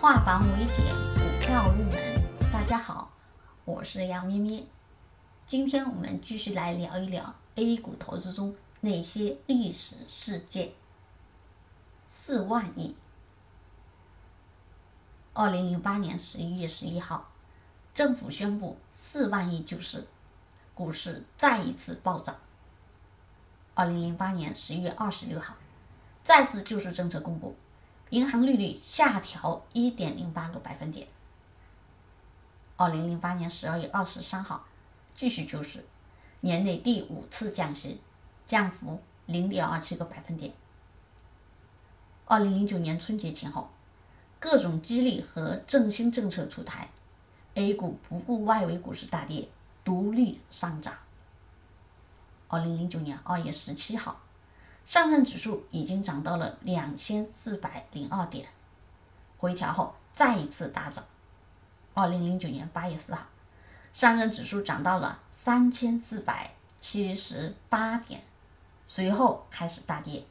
化繁为简，股票入门。大家好，我是杨咩咩。今天我们继续来聊一聊 A 股投资中那些历史事件。四万亿。二零零八年十一月十一号，政府宣布四万亿救市，股市再一次暴涨。二零零八年十一月二十六号，再次救市政策公布。银行利率下调一点零八个百分点。二零零八年十二月二十三号，继续就是，年内第五次降息，降幅零点二七个百分点。二零零九年春节前后，各种激励和振兴政策出台，A 股不顾外围股市大跌，独立上涨。二零零九年二月十七号。上证指数已经涨到了两千四百零二点，回调后再一次大涨。二零零九年八月四号，上证指数涨到了三千四百七十八点，随后开始大跌，